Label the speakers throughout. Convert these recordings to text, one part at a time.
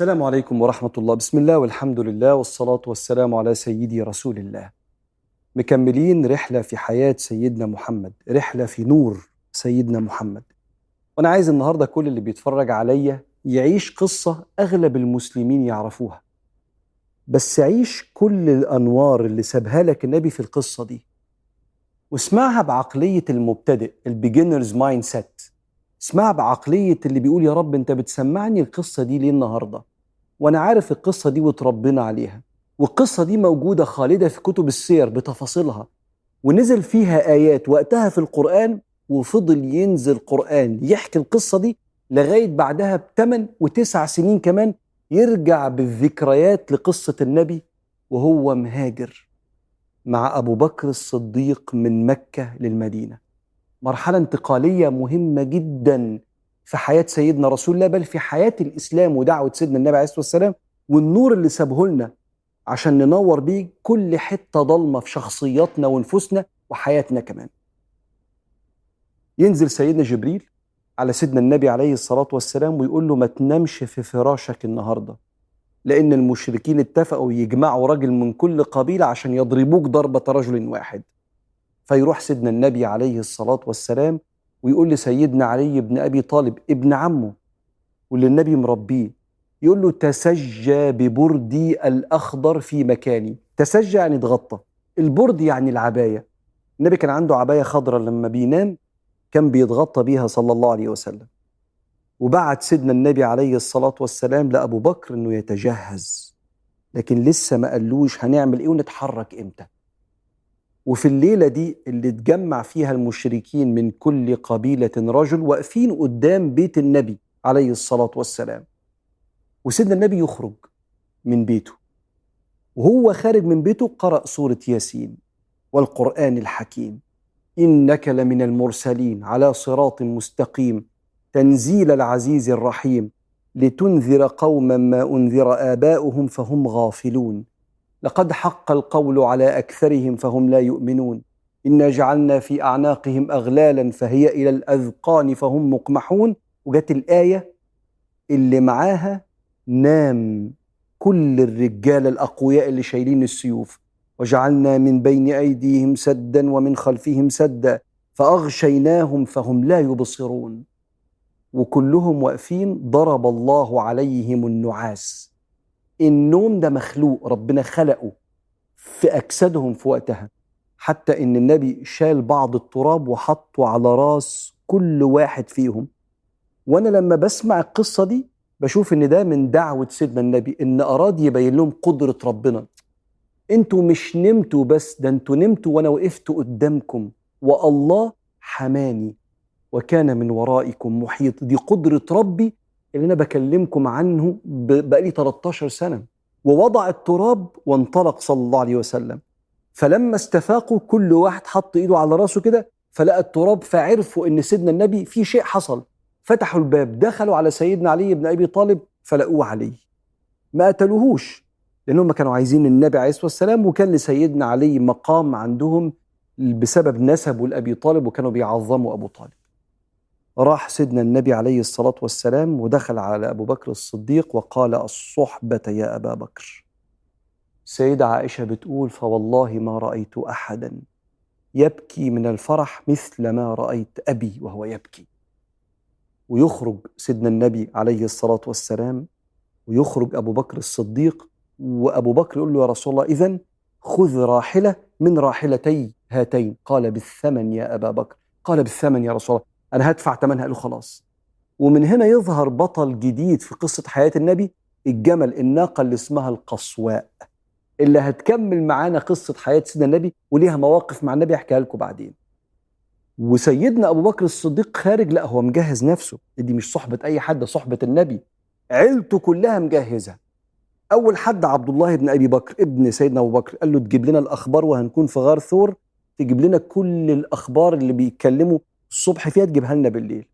Speaker 1: السلام عليكم ورحمة الله. بسم الله والحمد لله والصلاة والسلام على سيدي رسول الله. مكملين رحلة في حياة سيدنا محمد رحلة في نور سيدنا محمد. وأنا عايز النهاردة كل اللي بيتفرج عليا يعيش قصة أغلب المسلمين يعرفوها. بس عيش كل الأنوار اللي سابها لك النبي في القصة دي. واسمعها بعقلية المبتدئ ال beginner's mindset اسمعها بعقلية اللي بيقول يا رب أنت بتسمعني القصة دي ليه النهاردة؟ وأنا عارف القصة دي وتربينا عليها. والقصة دي موجودة خالدة في كتب السير بتفاصيلها. ونزل فيها آيات وقتها في القرآن وفضل ينزل قرآن يحكي القصة دي لغاية بعدها بثمان وتسع سنين كمان يرجع بالذكريات لقصة النبي وهو مهاجر مع أبو بكر الصديق من مكة للمدينة. مرحلة انتقالية مهمة جدا في حياة سيدنا رسول الله بل في حياة الإسلام ودعوة سيدنا النبي عليه الصلاة والسلام والنور اللي سابه لنا عشان ننور بيه كل حتة ضلمة في شخصياتنا ونفوسنا وحياتنا كمان. ينزل سيدنا جبريل على سيدنا النبي عليه الصلاة والسلام ويقول له ما تنامش في فراشك النهاردة لأن المشركين اتفقوا يجمعوا راجل من كل قبيلة عشان يضربوك ضربة رجل واحد. فيروح سيدنا النبي عليه الصلاة والسلام ويقول لسيدنا علي بن أبي طالب ابن عمه واللي النبي مربيه يقول له تسجى ببردي الأخضر في مكاني. تسجى يعني اتغطى. البرد يعني العباية. النبي كان عنده عباية خضراء لما بينام كان بيتغطى بيها صلى الله عليه وسلم. وبعت سيدنا النبي عليه الصلاة والسلام لأبو بكر أنه يتجهز. لكن لسه ما قالوش هنعمل إيه ونتحرك إمتى. وفي الليلة دي اللي اتجمع فيها المشركين من كل قبيلة رجل واقفين قدام بيت النبي عليه الصلاة والسلام. وسيدنا النبي يخرج من بيته. وهو خارج من بيته قرأ سورة ياسين والقرآن الحكيم. إنك لمن المرسلين على صراط مستقيم. تنزيل العزيز الرحيم. لتنذر قوما ما أنذر آباؤهم فهم غافلون. لقد حق القول على أكثرهم فهم لا يؤمنون. إنا جعلنا في أعناقهم اغلالا فهي إلى الأذقان فهم مقمحون. وجت الآية اللي معاها نام كل الرجال الأقوياء اللي شايلين السيوف. وجعلنا من بين أيديهم سدا ومن خلفهم سدا فأغشيناهم فهم لا يبصرون. وكلهم واقفين ضرب الله عليهم النعاس. النوم ده مخلوق ربنا خلقه في أجسادهم في وقتها. حتى إن النبي شال بعض التراب وحطه على راس كل واحد فيهم. وأنا لما بسمع القصة دي بشوف إن ده من دعوة سيدنا النبي إن أراد يبين لهم قدرة ربنا. أنتوا مش نمتوا بس ده أنتوا نمتوا وأنا وقفت قدامكم. والله حماني وكان من ورائكم محيط. دي قدرة ربي اللي أنا بكلمكم عنه بقالي 13 سنة ووضع التراب وانطلق صلى الله عليه وسلم. فلما استفاقوا كل واحد حط إيده على راسه كده فلقى التراب فعرفوا إن سيدنا النبي في شيء حصل. فتحوا الباب دخلوا على سيدنا علي بن أبي طالب فلقوه علي. ما قتلوهوش لانهم كانوا عايزين النبي عليه الصلاة والسلام وكان لسيدنا علي مقام عندهم بسبب نسبه لأبي طالب وكانوا بيعظموا أبو طالب. راح سيدنا النبي عليه الصلاة والسلام ودخل على أبو بكر الصديق وقال الصحبة يا أبا بكر. سيدة عائشة بتقول فوالله ما رأيت أحدا يبكي من الفرح مثل ما رأيت أبي وهو يبكي. ويخرج سيدنا النبي عليه الصلاة والسلام ويخرج أبو بكر الصديق وأبو بكر يقول له يا رسول الله إذن خذ راحلة من راحلتي هاتين. قال بالثمن يا أبا بكر. قال بالثمن يا رسول الله. أنا هدفع ثمنها له خلاص. ومن هنا يظهر بطل جديد في قصة حياة النبي الجمل الناقة اللي اسمها القصواء اللي هتكمل معانا قصة حياة سيدنا النبي وليها مواقف مع النبي أحكيها لكم بعدين. وسيدنا أبو بكر الصديق خارج لا هو مجهز نفسه. دي مش صحبة أي حد صحبة النبي. عيلته كلها مجهزة. أول حد عبد الله بن أبي بكر ابن سيدنا أبو بكر قال له تجيب لنا الأخبار وهنكون في غار ثور تجيب لنا كل الأخبار اللي بيتكلموا الصبح فيها تجيبها لنا بالليل.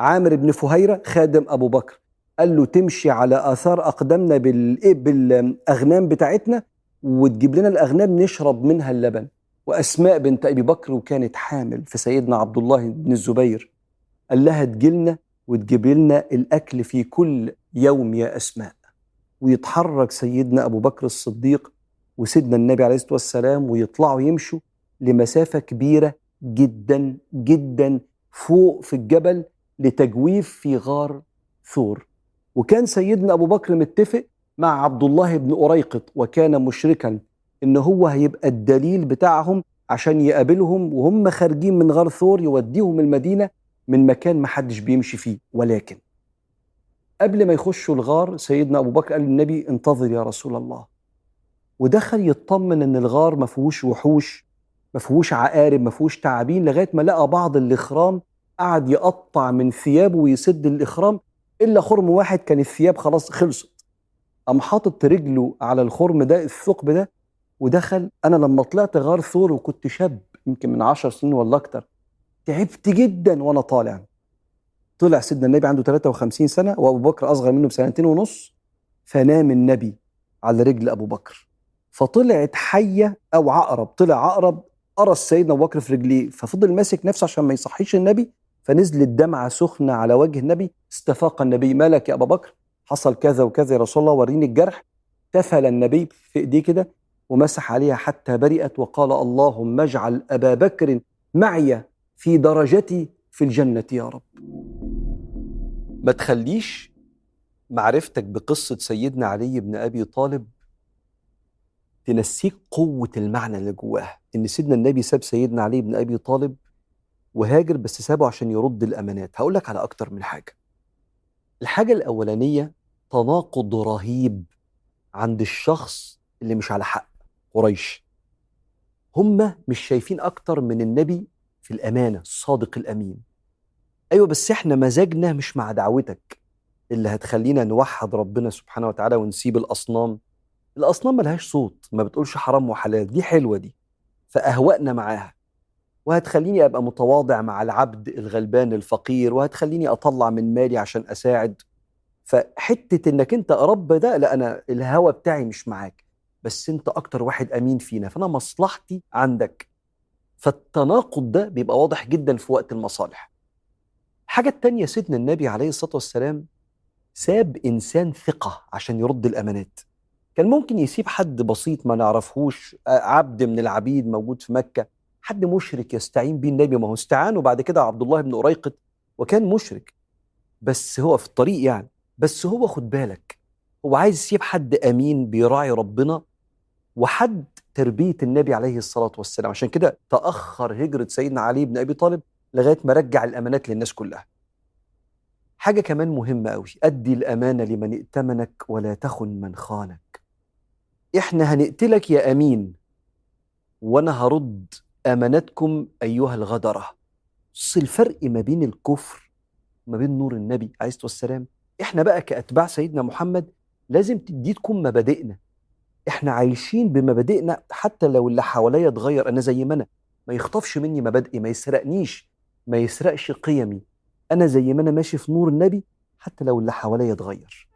Speaker 1: عامر بن فهيرة خادم أبو بكر قال له تمشي على آثار أقدامنا بالأغنام بتاعتنا وتجيب لنا الأغنام نشرب منها اللبن. وأسماء بنت أبي بكر وكانت حامل في سيدنا عبد الله بن الزبير. قال لها تجيلنا وتجيب لنا الأكل في كل يوم يا أسماء. ويتحرك سيدنا أبو بكر الصديق وسيدنا النبي عليه الصلاة والسلام ويطلعوا يمشوا لمسافة كبيرة جدا جدا فوق في الجبل لتجويف في غار ثور. وكان سيدنا أبو بكر متفق مع عبد الله بن أريقط وكان مشركا إن هو هيبقى الدليل بتاعهم عشان يقابلهم وهم خارجين من غار ثور يوديهم المدينة من مكان ما حدش بيمشي فيه. ولكن قبل ما يخشوا الغار سيدنا أبو بكر قال للنبي انتظر يا رسول الله. ودخل يطمن إن الغار ما فيهوش وحوش ما فيهوش عقارب ما فيهوش تعابين لغاية ما لقى بعض الإخرام قعد يقطع من ثيابه ويسد الإخرام إلا خرم واحد كان الثياب خلاص خلصت. قام حاطط رجله على الخرم ده الثقب ده ودخل. أنا لما طلعت غار ثور وكنت شاب يمكن من عشر سنين ولا أكتر تعبت جدا وأنا طالع. طلع سيدنا النبي عنده 53 سنة وأبو بكر أصغر منه بسنتين ونص فنام النبي على رجل أبو بكر. فطلعت حية أو عقرب طلع عقرب قرص سيدنا أبو بكر في رجليه ففضل ماسك نفسه عشان ما يصحيش النبي فنزلت دمعه سخنة على وجه النبي استفاق النبي مالك يا ابا بكر حصل كذا وكذا يا رسول الله وريني الجرح. تفل النبي في إيديه كده ومسح عليها حتى برئت وقال اللهم اجعل أبا بكر معي في درجتي في الجنة يا رب. ما تخليش معرفتك بقصة سيدنا علي بن أبي طالب تنسيك قوة المعنى اللي جواها إن سيدنا النبي ساب سيدنا علي بن أبي طالب وهاجر بس سابه عشان يرد الأمانات. هقول لك على أكتر من حاجة. الحاجة الأولانية تناقض رهيب عند الشخص اللي مش على حق قريش. هم مش شايفين أكتر من النبي في الأمانة الصادق الأمين. أيوه بس إحنا مزاجنا مش مع دعوتك اللي هتخلينا نوحد ربنا سبحانه وتعالى ونسيب الأصنام الأصنام ملهاش صوت ما بتقولش حرام وحلال دي حلوة دي فأهوأنا معاها. وهتخليني أبقى متواضع مع العبد الغلبان الفقير وهتخليني أطلع من مالي عشان أساعد. فحتة إنك أنت رب ده لا أنا الهوى بتاعي مش معاك بس أنت أكتر واحد أمين فينا فأنا مصلحتي عندك. فالتناقض ده بيبقى واضح جدا في وقت المصالح. الحاجة التانية سيدنا النبي عليه الصلاة والسلام ساب إنسان ثقة عشان يرد الأمانات. كان ممكن يسيب حد بسيط ما نعرفهوش عبد من العبيد موجود في مكة حد مشرك يستعين بيه النبي. ما هو استعان وبعد كده عبد الله بن أريقط وكان مشرك. بس هو في الطريق يعني بس هو خد بالك هو عايز يسيب حد أمين بيراعي ربنا وحد تربية النبي عليه الصلاة والسلام. عشان كده تأخر هجرة سيدنا علي بن أبي طالب لغاية ما رجع الأمانات للناس كلها. حاجة كمان مهمة قوي أدي الأمانة لمن ائتمنك ولا تخن من خانك. إحنا هنقتلك يا أمين. وأنا هرد أمانتكم أيها الغدرة. بص الفرق ما بين الكفر وما بين نور النبي عليه الصلاة والسلام. إحنا بقى كأتباع سيدنا محمد لازم تدي تكون مبادئنا. إحنا عايشين بمبادئنا حتى لو اللي حواليا اتغير. أنا زي ما أنا ما يخطفش مني مبادئي ما يسرقنيش ما يسرقش قيمي. أنا زي ما أنا ماشي في نور النبي حتى لو اللي حواليا اتغير.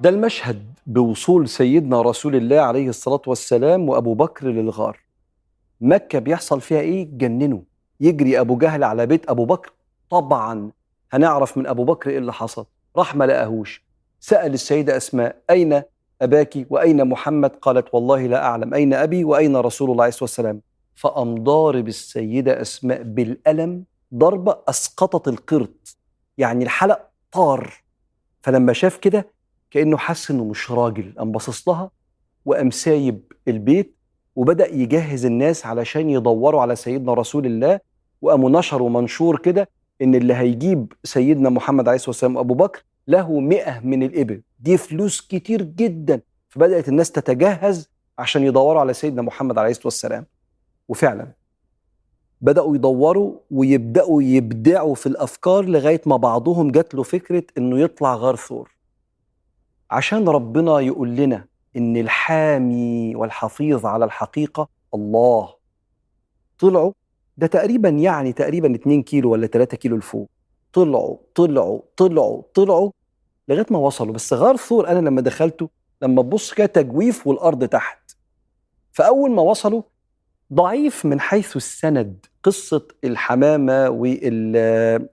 Speaker 1: ده المشهد بوصول سيدنا رسول الله عليه الصلاة والسلام وأبو بكر للغار. مكة بيحصل فيها إيه؟ جننوا. يجري أبو جهل على بيت أبو بكر. طبعا هنعرف من أبو بكر إيه اللي حصل. راح ما لقاهوش. سأل السيدة أسماء أين أباك وأين محمد؟ قالت والله لا أعلم. أين أبي وأين رسول الله عليه الصلاة والسلام فقام ضارب السيدة أسماء بالألم ضربة أسقطت القرط. يعني الحلق طار. فلما شاف كده كأنه حس إنه مش راجل. قام باصص لها وقام سايب البيت وبدأ يجهز الناس علشان يدوروا على سيدنا رسول الله. وقاموا نشروا منشور كده إن اللي هيجيب سيدنا محمد عليه الصلاة والسلام أبو بكر له مئة من الإبل. دي فلوس كتير جدا. فبدأت الناس تتجهز عشان يدوروا على سيدنا محمد عليه الصلاة والسلام. وفعلا بدأوا يدوروا ويبدأوا يبدعوا في الأفكار لغاية ما بعضهم جات له فكرة إنه يطلع غار ثور. عشان ربنا يقول لنا إن الحامي والحفيظ على الحقيقة الله. طلعوا ده تقريبا يعني تقريبا 2 كيلو ولا 3 كيلو لفوق. طلعوا طلعوا طلعوا طلعوا لغاية ما وصلوا. بس غار ثور أنا لما دخلته لما تبص كده تجويف والأرض تحت. فأول ما وصلوا ضعيف من حيث السند. قصة الحمامة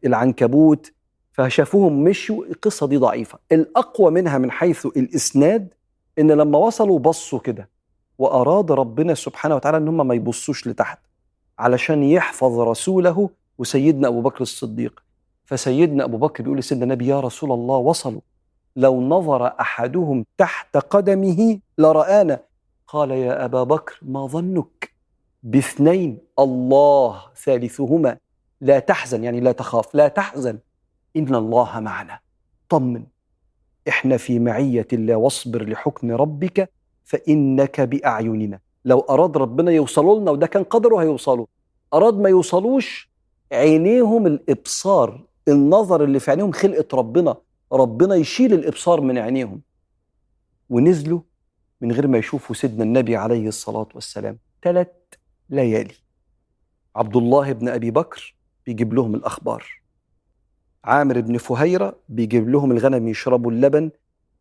Speaker 1: والعنكبوت فشافوهم مشوا القصة دي ضعيفة. الأقوى منها من حيث الإسناد إن لما وصلوا بصوا كده وأراد ربنا سبحانه وتعالى إن هم ما يبصوش لتحت علشان يحفظ رسوله وسيدنا أبو بكر الصديق. فسيدنا أبو بكر بيقول لسيدنا النبي يا رسول الله وصلوا. لو نظر أحدهم تحت قدمه لرآنا. قال يا أبا بكر ما ظنك باثنين الله ثالثهما. لا تحزن يعني لا تخاف لا تحزن. إن الله معنا. طمن. إحنا في معية الله واصبر لحكم ربك فإنك بأعيننا. لو أراد ربنا يوصلوا لنا وده كان قدره هيوصلوا. أراد ما يوصلوش عينيهم الإبصار النظر اللي في عينيهم خلقة ربنا. ربنا يشيل الإبصار من عينيهم. ونزلوا من غير ما يشوفوا سيدنا النبي عليه الصلاة والسلام. ثلاث ليالي. عبد الله بن أبي بكر بيجيب لهم الأخبار. عامر بن فهيرة بيجيب لهم الغنم يشربوا اللبن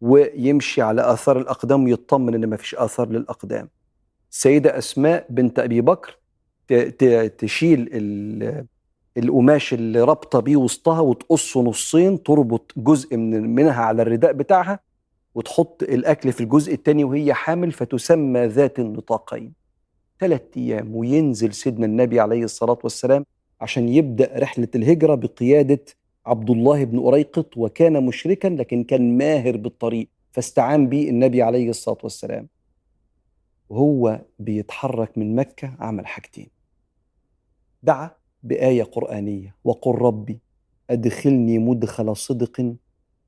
Speaker 1: ويمشي على آثار الأقدام ويطمن إن ما فيش آثار للأقدام. السيدة أسماء بنت أبي بكر تشيل القماش اللي رابطة بيه وسطها وتقصه نصين تربط جزء من منها على الرداء بتاعها وتحط الأكل في الجزء الثاني وهي حامل فتسمى ذات النطاقين. ثلاث أيام وينزل سيدنا النبي عليه الصلاة والسلام عشان يبدأ رحلة الهجرة بقيادة عبد الله بن أريقط وكان مشركا لكن كان ماهر بالطريق فاستعان به النبي عليه الصلاة والسلام. وهو بيتحرك من مكة عمل حاجتين. دعا بآية قرآنية وقل ربي أدخلني مدخل صدق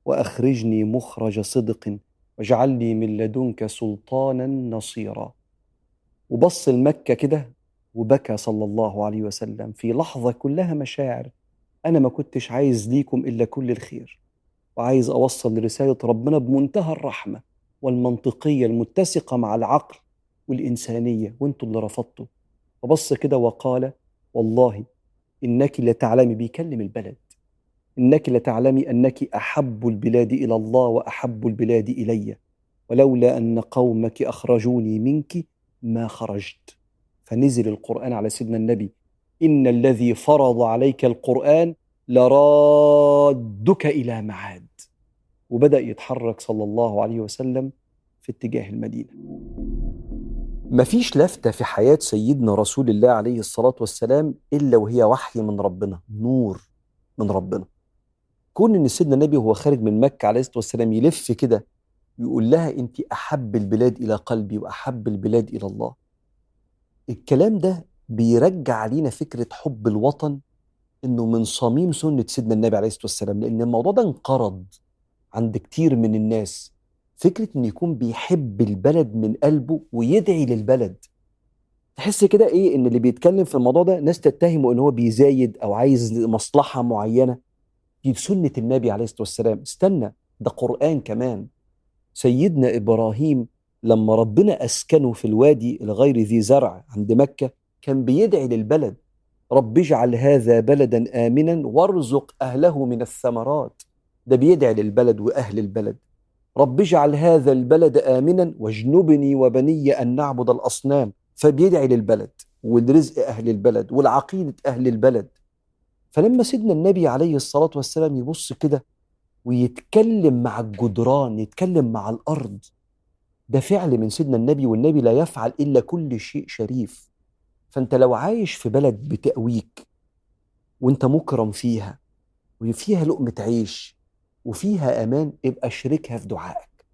Speaker 1: وأخرجني مخرج صدق واجعلني من لدنك سلطانا نصيرا. وبص المكة كده وبكى صلى الله عليه وسلم. في لحظة كلها مشاعر أنا ما كنتش عايز ليكم إلا كل الخير وعايز أوصل رسالة ربنا بمنتهى الرحمة والمنطقية المتسقة مع العقل والإنسانية وانتوا اللي رفضتوا. فبص كده وقال والله إنك لتعلمي بيكلم البلد إنك لتعلمي أنك أحب البلاد إلى الله وأحب البلاد إلي ولولا أن قومك أخرجوني منك ما خرجت. فنزل القرآن على سيدنا النبي إن الذي فرض عليك القرآن لرادك إلى معاد. وبدأ يتحرك صلى الله عليه وسلم في اتجاه المدينة. مفيش لفتة في حياة سيدنا رسول الله عليه الصلاة والسلام إلا وهي وحي من ربنا نور من ربنا. كون إن سيدنا النبي وهو خارج من مكة عليه الصلاة والسلام يلف كده يقول لها أنت أحب البلاد إلى قلبي وأحب البلاد إلى الله. الكلام ده بيرجع علينا فكرة حب الوطن إنه من صميم سنة سيدنا النبي عليه الصلاة والسلام لأن الموضوع ده انقرض عند كتير من الناس. فكرة إنه يكون بيحب البلد من قلبه ويدعي للبلد. تحس كده إيه؟ إن اللي بيتكلم في الموضوع ده ناس تتهمه إن هو بيزايد أو عايز مصلحة معينة. دي سنة النبي عليه الصلاة والسلام. استنى ده قرآن كمان. سيدنا إبراهيم لما ربنا أسكنه في الوادي الغير ذي زرع عند مكة كان بيدعي للبلد رب اجعل هذا بلدا آمنا وارزق أهله من الثمرات. ده بيدعي للبلد وأهل البلد. رب اجعل هذا البلد آمنا واجنبني وبني أن نعبد الأصنام. فبيدعي للبلد والرزق أهل البلد والعقيده أهل البلد. فلما سيدنا النبي عليه الصلاة والسلام يبص كده ويتكلم مع الجدران يتكلم مع الأرض ده فعل من سيدنا النبي والنبي لا يفعل إلا كل شيء شريف. فأنت لو عايش في بلد بتقويك وأنت مكرم فيها وفيها لقمة عيش وفيها أمان ابقى شركها في دعائك.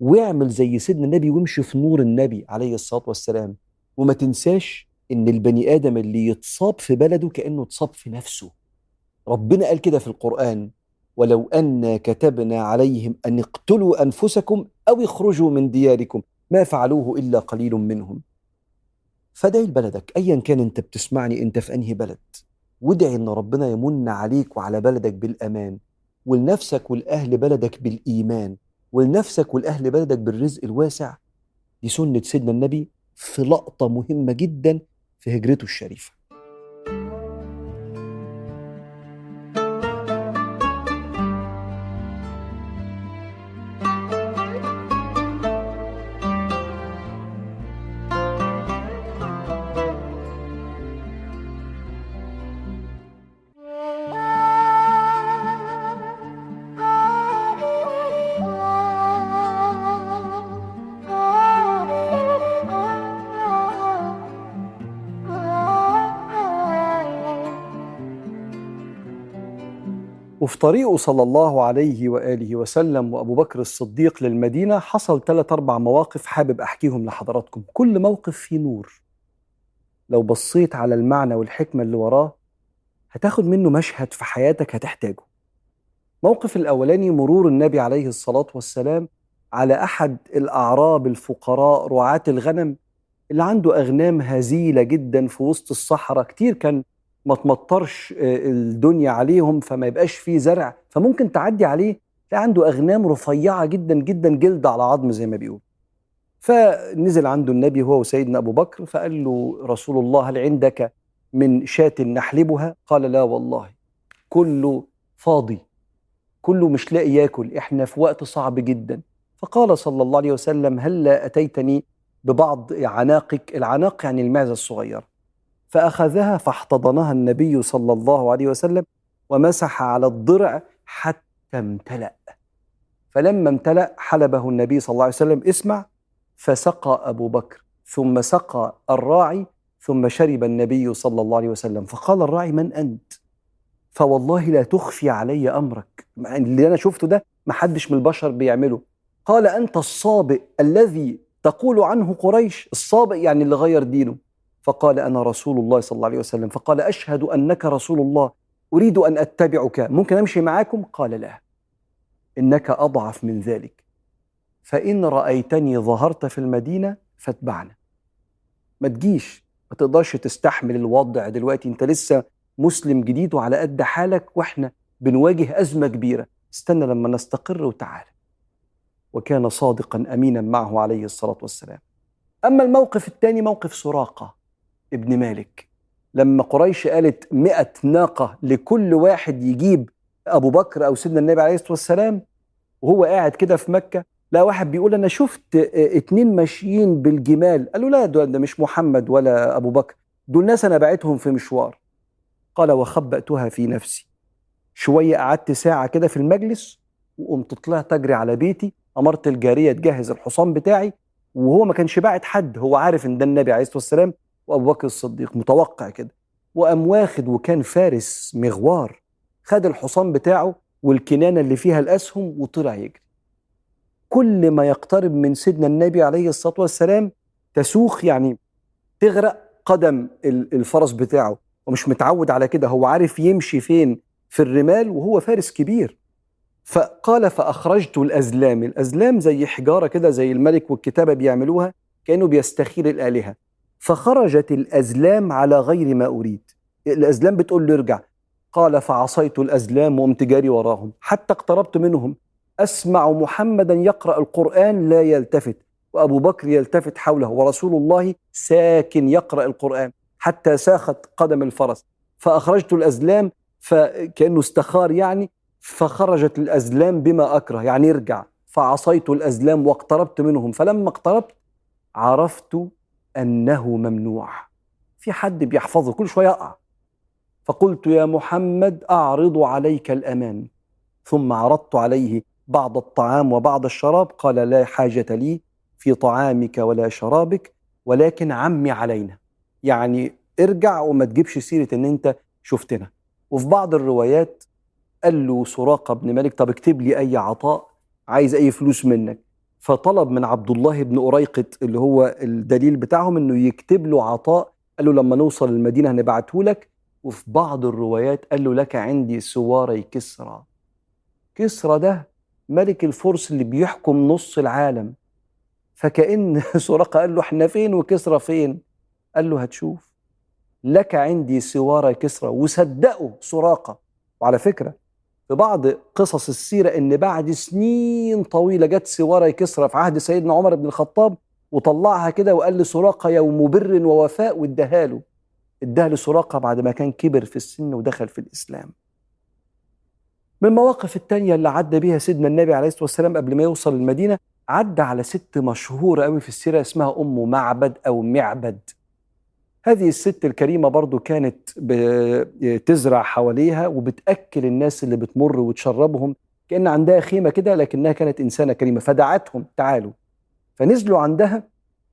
Speaker 1: واعمل زي سيدنا النبي وامشي في نور النبي عليه الصلاة والسلام. وما تنساش إن البني آدم اللي يتصاب في بلده كأنه اتصاب في نفسه. ربنا قال كده في القرآن ولو أن كتبنا عليهم أن اقتلوا أنفسكم أو اخرجوا من دياركم ما فعلوه إلا قليل منهم. فادعي لبلدك. ايا كان أنت بتسمعني أنت في أنهي بلد. وادعي إن ربنا يمن عليك وعلى بلدك بالأمان. ولنفسك ولاهل بلدك بالإيمان. ولنفسك ولاهل بلدك بالرزق الواسع. دي سنة سيدنا النبي في لقطة مهمة جدا في هجرته الشريفة. وفي طريقه صلى الله عليه وآله وسلم وأبو بكر الصديق للمدينة حصل ثلاث أربع مواقف حابب أحكيهم لحضراتكم. كل موقف فيه نور. لو بصيت على المعنى والحكمة اللي وراه هتاخد منه مشهد في حياتك هتحتاجه. موقف الأولاني مرور النبي عليه الصلاة والسلام على أحد الأعراب الفقراء رعاة الغنم اللي عنده أغنام هزيلة جدا في وسط الصحراء. كتير كان ما تمطرش الدنيا عليهم فما يبقاش فيه زرع فممكن تعدي عليه تلاقي عنده أغنام رفيعة جدا جدا جلد على عظم زي ما بيقول فنزل عنده النبي هو وسيدنا أبو بكر فقال له رسول الله هل عندك من شاة نحلبها؟ قال لا والله. كله فاضي كله مش لاقي ياكل. إحنا في وقت صعب جدا. فقال صلى الله عليه وسلم هل أتيتني ببعض عناقك؟ العناق يعني المعزة الصغيرة. فأخذها فاحتضنها النبي صلى الله عليه وسلم ومسح على الضرع حتى امتلأ. فلما امتلأ حلبه النبي صلى الله عليه وسلم اسمع فسقى أبو بكر ثم سقى الراعي ثم شرب النبي صلى الله عليه وسلم. فقال الراعي من أنت؟ فوالله لا تخفي علي أمرك. اللي أنا شفته ده ما حدش من البشر بيعمله. قال أنت الصابئ الذي تقول عنه قريش. الصابئ يعني اللي غير دينه. فقال أنا رسول الله صلى الله عليه وسلم. فقال أشهد أنك رسول الله. أريد أن أتبعك. ممكن أمشي معاكم؟ قال لا. إنك أضعف من ذلك. فإن رأيتني ظهرت في المدينة فاتبعنا. ما تجيش. ما تقدرش تستحمل الوضع دلوقتي. أنت لسه مسلم جديد وعلى قد حالك وإحنا بنواجه أزمة كبيرة. استنى لما نستقر وتعال. وكان صادقا أمينا معه عليه الصلاة والسلام. أما الموقف الثاني موقف سراقة. ابن مالك. لما قريش قالت مئة ناقة لكل واحد يجيب أبو بكر أو سيدنا النبي عليه الصلاة والسلام وهو قاعد كده في مكة لا واحد بيقول أنا شفت اتنين ماشيين بالجمال. قالوا لا ده مش محمد ولا أبو بكر دول ناس أنا بعتهم في مشوار. قال وخبأتها في نفسي. شوية قعدت ساعة كده في المجلس وقمت طلعت أجري على بيتي أمرت الجارية تجهز الحصان بتاعي وهو ما كانش باعت حد هو عارف إن ده النبي عليه الصلاة والسلام وأبو بكر الصديق متوقع كده. وقام واخد وكان فارس مغوار خد الحصان بتاعه والكنانة اللي فيها الأسهم وطلع يجري. كل ما يقترب من سيدنا النبي عليه الصلاة والسلام تسوخ يعني تغرق قدم الفرس بتاعه. ومش متعود على كده هو عارف يمشي فين في الرمال وهو فارس كبير. فقال فأخرجت الأزلام الأزلام زي حجارة كده زي الملك والكتابة بيعملوها كأنه بيستخير الآلهة. فخرجت الأزلام على غير ما أريد. الأزلام بتقول له ارجع. قال فعصيت الأزلام وقمت جاري وراهم. حتى اقتربت منهم. أسمع محمدا يقرأ القرآن لا يلتفت. وأبو بكر يلتفت حوله. ورسول الله ساكن يقرأ القرآن. حتى ساخت قدم الفرس. فأخرجت الأزلام فكأنه استخار يعني. فخرجت الأزلام بما أكره. يعني ارجع. فعصيت الأزلام واقتربت منهم. فلما اقتربت عرفت أنه ممنوع. في حد بيحفظه كل شوية يقع. فقلت يا محمد أعرض عليك الأمان. ثم عرضت عليه بعض الطعام وبعض الشراب. قال لا حاجة لي في طعامك ولا شرابك ولكن عمي علينا. يعني ارجع وما تجيبش سيرة إن أنت شفتنا. وفي بعض الروايات قال له سراقة بن مالك طب اكتب لي أي عطاء عايز أي فلوس منك. فطلب من عبد الله بن أريقط اللي هو الدليل بتاعهم إنه يكتب له عطاء قال له لما نوصل المدينة هنبعته لك. وفي بعض الروايات قال له لك عندي سواري كسرى. كسرى ده ملك الفرس اللي بيحكم نص العالم. فكأن سراقة قال له إحنا فين وكسرى فين؟ قال له هتشوف. لك عندي سوارة كسرى. وصدقوا سراقة. وعلى فكرة في بعض قصص السيرة إن بعد سنين طويلة جت سوارة كسرى في عهد سيدنا عمر بن الخطاب وطلعها كده وقال لسراقة يوم بر ووفاء واداها له. اداها لسراقة بعد ما كان كبر في السن ودخل في الإسلام. من المواقف التانية اللي عدى بيها سيدنا النبي عليه الصلاة والسلام قبل ما يوصل المدينة عدى على ست مشهورة قوي في السيرة اسمها أم معبد أو معبد. هذه الست الكريمة برضو كانت بتزرع حواليها وبتأكل الناس اللي بتمر وتشربهم كأن عندها خيمة كده لكنها كانت إنسانة كريمة. فدعتهم تعالوا. فنزلوا عندها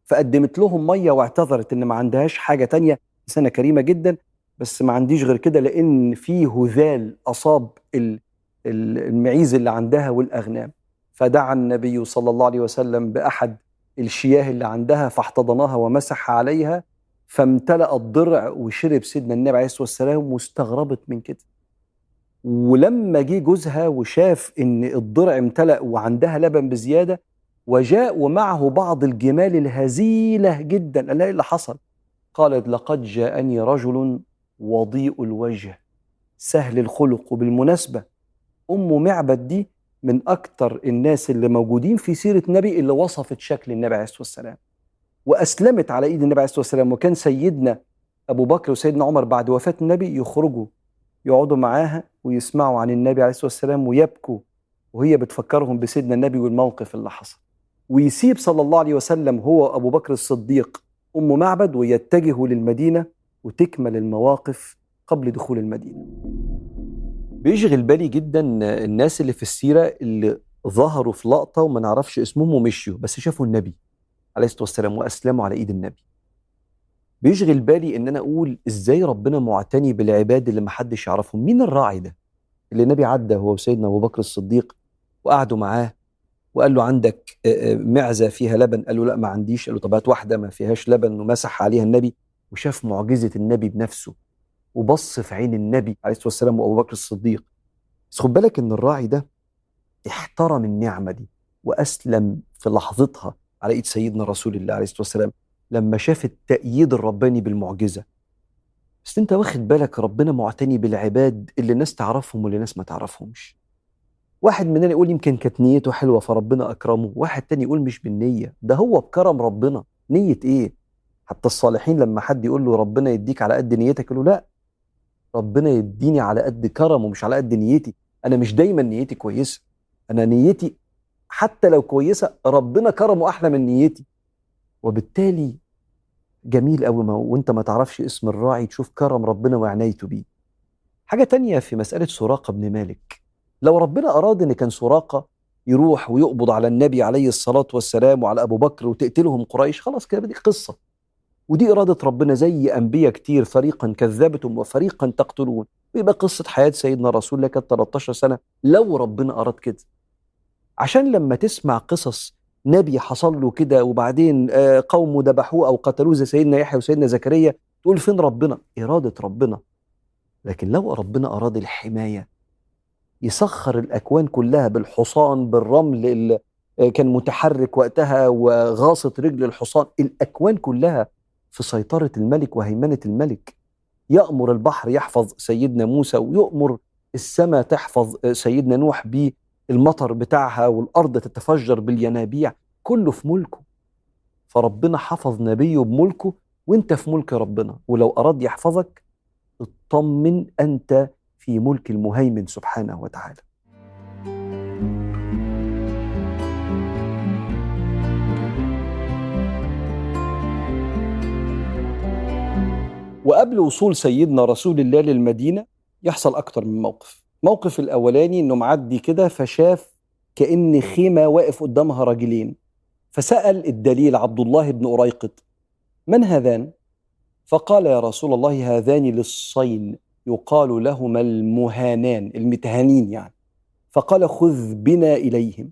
Speaker 1: فقدمت لهم مية واعتذرت إن ما عندهاش حاجة تانية. إنسانة كريمة جدا بس ما عنديش غير كده لأن في هذال أصاب المعيز اللي عندها والأغنام. فدعا النبي صلى الله عليه وسلم بأحد الشياه اللي عندها فاحتضنها ومسح عليها. فامتلأ الضرع وشرب سيدنا النبي عليه الصلاة والسلام واستغربت من كده. ولما جه جوزها وشاف إن الضرع امتلأ وعندها لبن بزيادة وجاء ومعه بعض الجمال الهزيلة جدا. قال إيه اللي حصل؟ قالت لقد جاءني رجل وضيء الوجه سهل الخلق. وبالمناسبة أم معبد دي من أكتر الناس اللي موجودين في سيرة النبي اللي وصفت شكل النبي عليه الصلاة والسلام. وأسلمت على إيد النبي عليه الصلاة والسلام. وكان سيدنا أبو بكر وسيدنا عمر بعد وفاة النبي يخرجوا يقعدوا معاها ويسمعوا عن النبي عليه الصلاة والسلام ويبكوا وهي بتفكرهم بسيدنا النبي والموقف اللي حصل. ويسيب صلى الله عليه وسلم هو أبو بكر الصديق أم معبد ويتجهوا للمدينة وتكمل المواقف قبل دخول المدينة. بيشغل بالي جدا الناس اللي في السيرة اللي ظهروا في لقطة وما نعرفش اسمهم ومشيوا بس شافوا النبي. عليه الصلاة والسلام وأسلموا على إيد النبي. بيشغل بالي إن أنا أقول إزاي ربنا معتني بالعباد اللي محدش يعرفهم. مين الراعي ده؟ اللي النبي عدى هو وسيدنا أبو بكر الصديق وقعدوا معاه وقال له عندك معزة فيها لبن؟ قال له لا ما عنديش. قال له طب هات واحدة ما فيهاش لبن ومسح عليها النبي وشاف معجزة النبي بنفسه وبص في عين النبي عليه الصلاة والسلام وأبو بكر الصديق. بس خد بالك إن الراعي ده احترم النعمة دي وأسلم في لحظتها. على إيد سيدنا رسول الله عليه الصلاة والسلام لما شاف التأييد الرباني بالمعجزة. بس أنت واخد بالك ربنا معتني بالعباد اللي الناس تعرفهم واللي الناس ما تعرفهمش. واحد مننا يقول يمكن كانت نيته حلوة فربنا أكرمه واحد تاني يقول مش بالنية. ده هو بكرم ربنا. نية إيه؟ حتى الصالحين لما حد يقول له ربنا يديك على قد نيتك يقول له لا. ربنا يديني على قد كرمه مش على قد نيتي. أنا مش دايما نيتي كويسة. أنا نيتي حتى لو كويسة ربنا كرمه أحلى من نيتي. وبالتالي جميل قوي ما وأنت ما تعرفش اسم الراعي تشوف كرم ربنا وعنايته بيه. حاجة تانية في مسألة سراقة بن مالك. لو ربنا أراد إن كان سراقة يروح ويقبض على النبي عليه الصلاة والسلام وعلى أبو بكر وتقتلهم قريش خلاص كده دي قصة. ودي إرادة ربنا زي أنبياء كتير فريقا كذبتم وفريقا تقتلون. ويبقى قصة حياة سيدنا رسول كانت 13 سنة. لو ربنا أراد كده عشان لما تسمع قصص نبي حصل له كده وبعدين قومه ذبحوه أو قتلوه زي سيدنا يحيى وسيدنا زكريا تقول فين ربنا؟ إرادة ربنا. لكن لو ربنا أراد الحماية يسخر الأكوان كلها بالحصان بالرمل اللي كان متحرك وقتها وغاصت رجل الحصان الأكوان كلها في سيطرة الملك وهيمنة الملك يأمر البحر يحفظ سيدنا موسى ويؤمر السماء تحفظ سيدنا نوح بيه المطر بتاعها والأرض تتفجر بالينابيع كله في ملكه. فربنا حفظ نبيه بملكه وانت في ملك ربنا. ولو أراد يحفظك اطمن أنت في ملك المهيمن سبحانه وتعالى. وقبل وصول سيدنا رسول الله للمدينة يحصل أكتر من موقف. الموقف الأولاني إنه معدي كده فشاف كأن خيمة واقف قدامها راجلين فسأل الدليل عبد الله بن أريقط من هذان؟ فقال يا رسول الله هذان للصين. يقال لهما المهانان المتهانين يعني. فقال خذ بنا إليهم.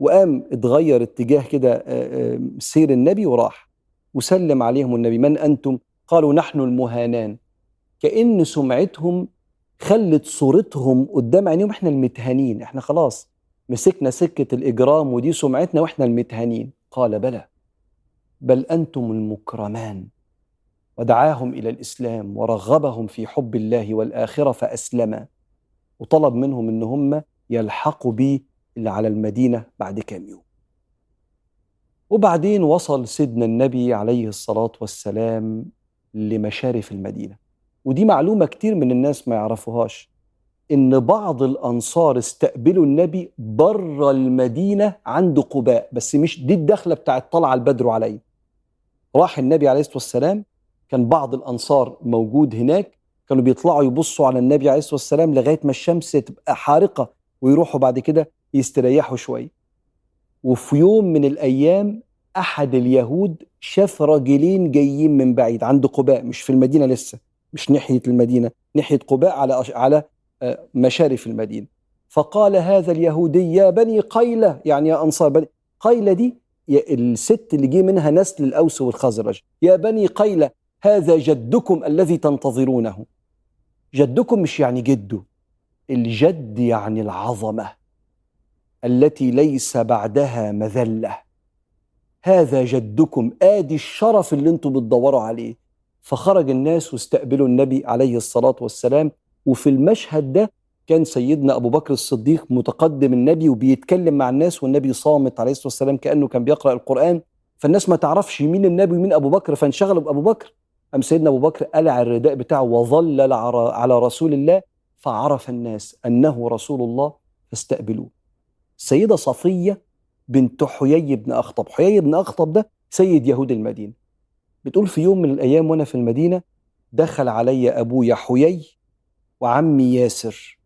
Speaker 1: وقام اتغير اتجاه كده سير النبي وراح وسلم عليهم النبي من أنتم؟ قالوا نحن المهانان. كأن سمعتهم خلت صورتهم قدام عينيهم. إحنا المتهانين. إحنا خلاص مسكنا سكة الإجرام ودي سمعتنا وإحنا المتهانين. قال بلى. بل أنتم المكرمان. ودعاهم إلى الإسلام ورغبهم في حب الله والآخرة فأسلما. وطلب منهم إن هم يلحقوا بيه اللي على المدينة بعد كام يوم. وبعدين وصل سيدنا النبي عليه الصلاة والسلام لمشارف المدينة. ودي معلومة كتير من الناس ما يعرفوهاش. إن بعض الأنصار استقبلوا النبي بره المدينة عند قباء بس مش دي الدخلة بتاعت طلع البدر عليه راح النبي عليه الصلاة والسلام كان بعض الأنصار موجود هناك كانوا بيطلعوا يبصوا على النبي عليه الصلاة والسلام لغاية ما الشمس تبقى حارقة ويروحوا بعد كده يستريحوا شوية. وفي يوم من الأيام أحد اليهود شاف راجلين جايين من بعيد عند قباء مش في المدينة لسه. مش ناحية المدينة ناحية قباء على على مشارف المدينة. فقال هذا اليهودي يا بني قيلة يعني يا أنصار بني قيلة دي الست اللي جه منها نسل الأوس والخزرج. يا بني قيلة هذا جدكم الذي تنتظرونه. جدكم مش يعني جده الجد يعني العظمة التي ليس بعدها مذلة. هذا جدكم آدي الشرف اللي أنتم بتدوروا عليه. فخرج الناس واستقبلوا النبي عليه الصلاة والسلام. وفي المشهد ده كان سيدنا أبو بكر الصديق متقدم النبي وبيتكلم مع الناس والنبي صامت عليه الصلاة والسلام كأنه كان بيقرأ القرآن. فالناس ما تعرفش مين النبي ومين أبو بكر فانشغلوا بأبو بكر. أم سيدنا أبو بكر قلع الرداء بتاعه وظلل على رسول الله فعرف الناس أنه رسول الله فاستقبلوه. السيدة صفية بنت حيي بن أخطب. حيي بن أخطب ده سيد يهود المدينة. بتقول في يوم من الأيام وأنا في المدينة دخل علي أبويا حيي وعمي ياسر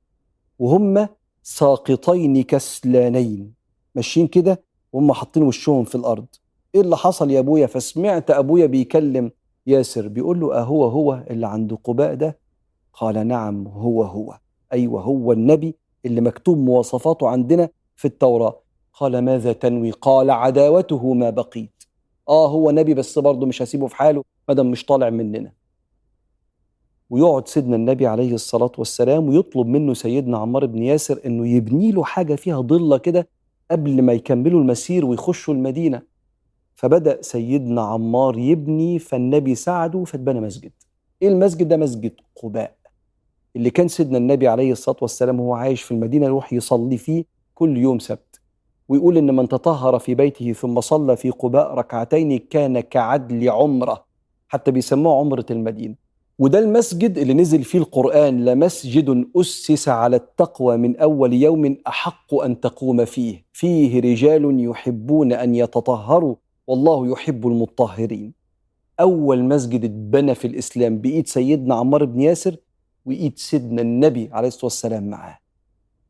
Speaker 1: وهم ساقطين كسلانين ماشيين كده وهم حاطين وشهم في الأرض. إيه اللي حصل يا أبويا؟ فسمعت أبويا بيكلم ياسر بيقول له أهو هو اللي عند قباء ده؟ قال نعم هو هو أيوة هو النبي اللي مكتوب مواصفاته عندنا في التوراة. قال ماذا تنوي؟ قال عداوته ما بقيت. آه هو نبي بس برضه مش هسيبه في حاله ما دام مش طالع مننا. ويقعد سيدنا النبي عليه الصلاة والسلام ويطلب منه سيدنا عمار بن ياسر إنه يبني له حاجة فيها ضلة كده قبل ما يكملوا المسير ويخشوا المدينة. فبدأ سيدنا عمار يبني فالنبي ساعده فاتبنى مسجد. إيه المسجد ده؟ مسجد قباء. اللي كان سيدنا النبي عليه الصلاة والسلام وهو عايش في المدينة يروح يصلي فيه كل يوم سبت. ويقول إن من تطهر في بيته ثم صلى في قباء ركعتين كان كعدل عمرة حتى بيسموه عمرة المدينة. وده المسجد اللي نزل فيه القرآن لمسجد أسس على التقوى من أول يوم أحق أن تقوم فيه. فيه رجال يحبون أن يتطهروا والله يحب المطهرين. أول مسجد اتبنى في الإسلام بإيد سيدنا عمار بن ياسر وإيد سيدنا النبي عليه الصلاة والسلام معاه.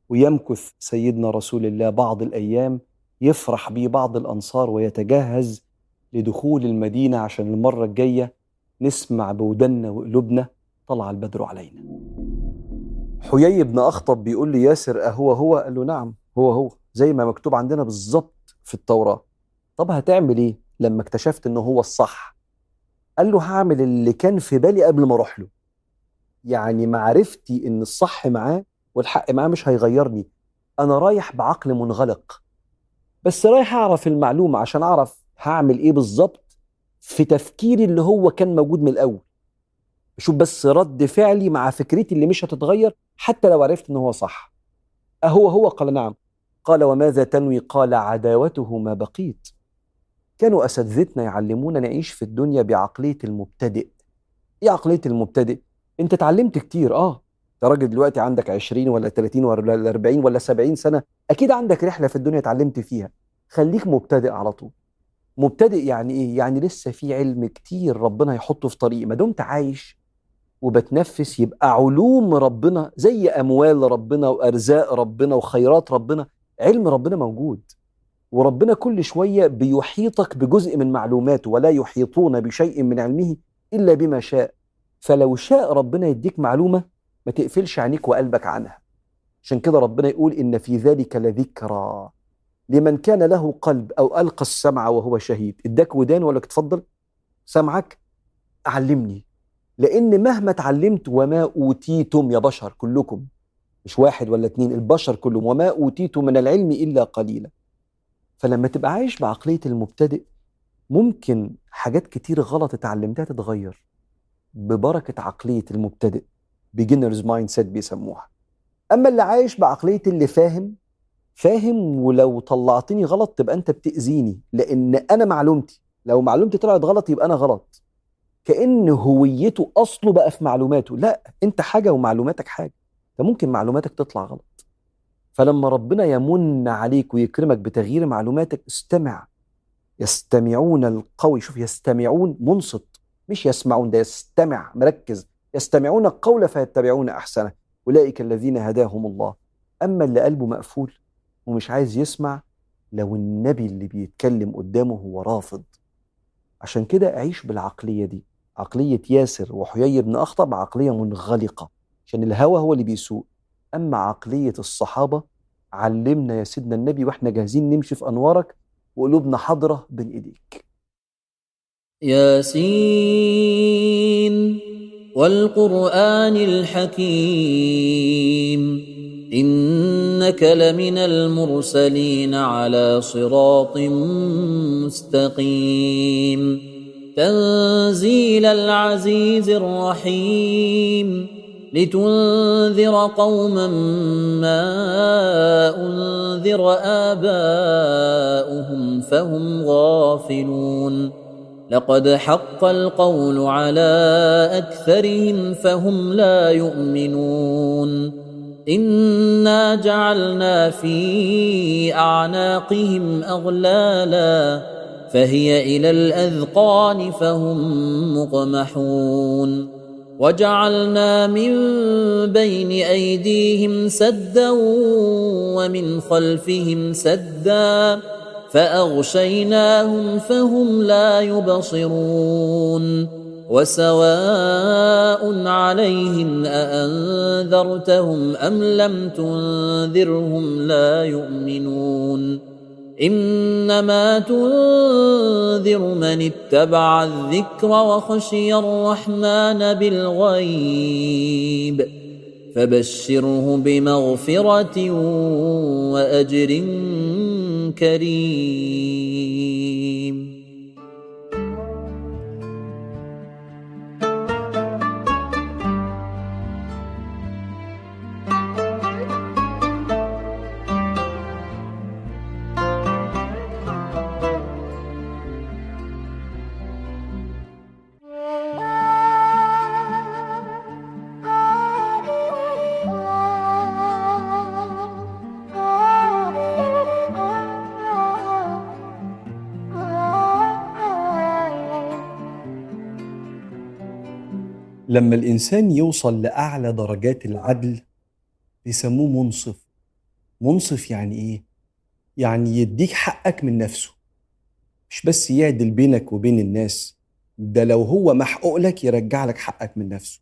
Speaker 1: ويمكث سيدنا رسول الله بعض الأيام يفرح بيه بعض الأنصار ويتجهز لدخول المدينة عشان المرة الجاية نسمع بودنا وقلوبنا طلع البدر علينا. حيي بن أخطب بيقول لي ياسر أهو هو؟ قال له نعم هو هو زي ما مكتوب عندنا بالظبط في التوراة. طب هتعمل إيه لما اكتشفت إنه هو الصح؟ قال له هعمل اللي كان في بالي قبل ما أروح له. يعني معرفتي إن الصح معاه والحق معاه مش هيغيرني. أنا رايح بعقل منغلق. بس رايح أعرف المعلومة عشان أعرف هعمل إيه بالظبط في تفكيري اللي هو كان موجود من الأول. شوف بس رد فعلي مع فكرتي اللي مش هتتغير حتى لو عرفت إن هو صح. أهو هو قال نعم. قال وماذا تنوي؟ قال عداوته ما بقيت. كانوا أساتذتنا يعلمونا نعيش في الدنيا بعقلية المبتدئ. إيه عقلية المبتدئ؟ أنت اتعلمت كتير آه. راجل دلوقتي عندك 20 ولا 30 ولا 40 ولا 70 سنة أكيد عندك رحلة في الدنيا اتعلمت فيها. خليك مبتدئ على طول. مبتدئ يعني إيه؟ يعني لسه في علم كتير ربنا يحطه في طريقي. ما دمت عايش وبتنفس يبقى علوم ربنا زي أموال ربنا وأرزاق ربنا وخيرات ربنا. علم ربنا موجود. وربنا كل شوية بيحيطك بجزء من معلوماته ولا يحيطون بشيء من علمه إلا بما شاء. فلو شاء ربنا يديك معلومة ما تقفلش عينيك وقلبك عنها. عشان كده ربنا يقول إن في ذلك لذكرى لمن كان له قلب أو ألقى السمع وهو شهيد. إداك ودان ولا تفضل سمعك؟ علمني. لأن مهما اتعلمت وما أوتيتم يا بشر كلكم مش واحد ولا اتنين البشر كلهم وما أوتيتم من العلم إلا قليلا. فلما تبقى عايش بعقلية المبتدئ ممكن حاجات كتير غلط اتعلمتها تتغير ببركة عقلية المبتدئ. beginner's mindset بيسموها. أما اللي عايش بعقلية اللي فاهم فاهم ولو طلعتني غلط تبقى أنت بتأذيني لأن أنا معلومتي. لو معلومتي طلعت غلط يبقى أنا غلط. كأن هويته أصله بقى في معلوماته. لا أنت حاجة ومعلوماتك حاجة. فممكن معلوماتك تطلع غلط. فلما ربنا يمن عليك ويكرمك بتغيير معلوماتك استمع. يستمعون القوي. شوف يستمعون منصت. مش يسمعون ده يستمع مركز. يستمعون القول فيتبعون أحسنه. أولئك الذين هداهم الله. أما اللي قلبه مقفول ومش عايز يسمع لو النبي اللي بيتكلم قدامه هو رافض. عشان كده أعيش بالعقلية دي. عقلية ياسر وحيي بن أخطب عقلية منغلقة عشان الهوى هو اللي بيسوق. أما عقلية الصحابة علمنا يا سيدنا النبي وإحنا جاهزين نمشي في أنوارك وقلوبنا حاضرة بين إيديك.
Speaker 2: ياسين. والقرآن الحكيم إنك لمن المرسلين على صراط مستقيم تنزيل العزيز الرحيم لتنذر قوما ما أنذر آباؤهم فهم غافلون لقد حق القول على أكثرهم فهم لا يؤمنون. إنا جعلنا في أعناقهم أغلالا فهي إلى الأذقان فهم مقمحون. وجعلنا من بين أيديهم سدا ومن خلفهم سدا فأغشيناهم فهم لا يبصرون. وسواء عليهم أأنذرتهم أم لم تنذرهم لا يؤمنون. إنما تنذر من اتبع الذكر وخشي الرحمن بالغيب. فبشره بمغفرة وأجر كريم.
Speaker 1: لما الإنسان يوصل لأعلى درجات العدل بيسموه منصف. منصف يعني إيه؟ يعني يديك حقك من نفسه مش بس يعدل بينك وبين الناس ده لو هو محقوق لك يرجع لك حقك من نفسه.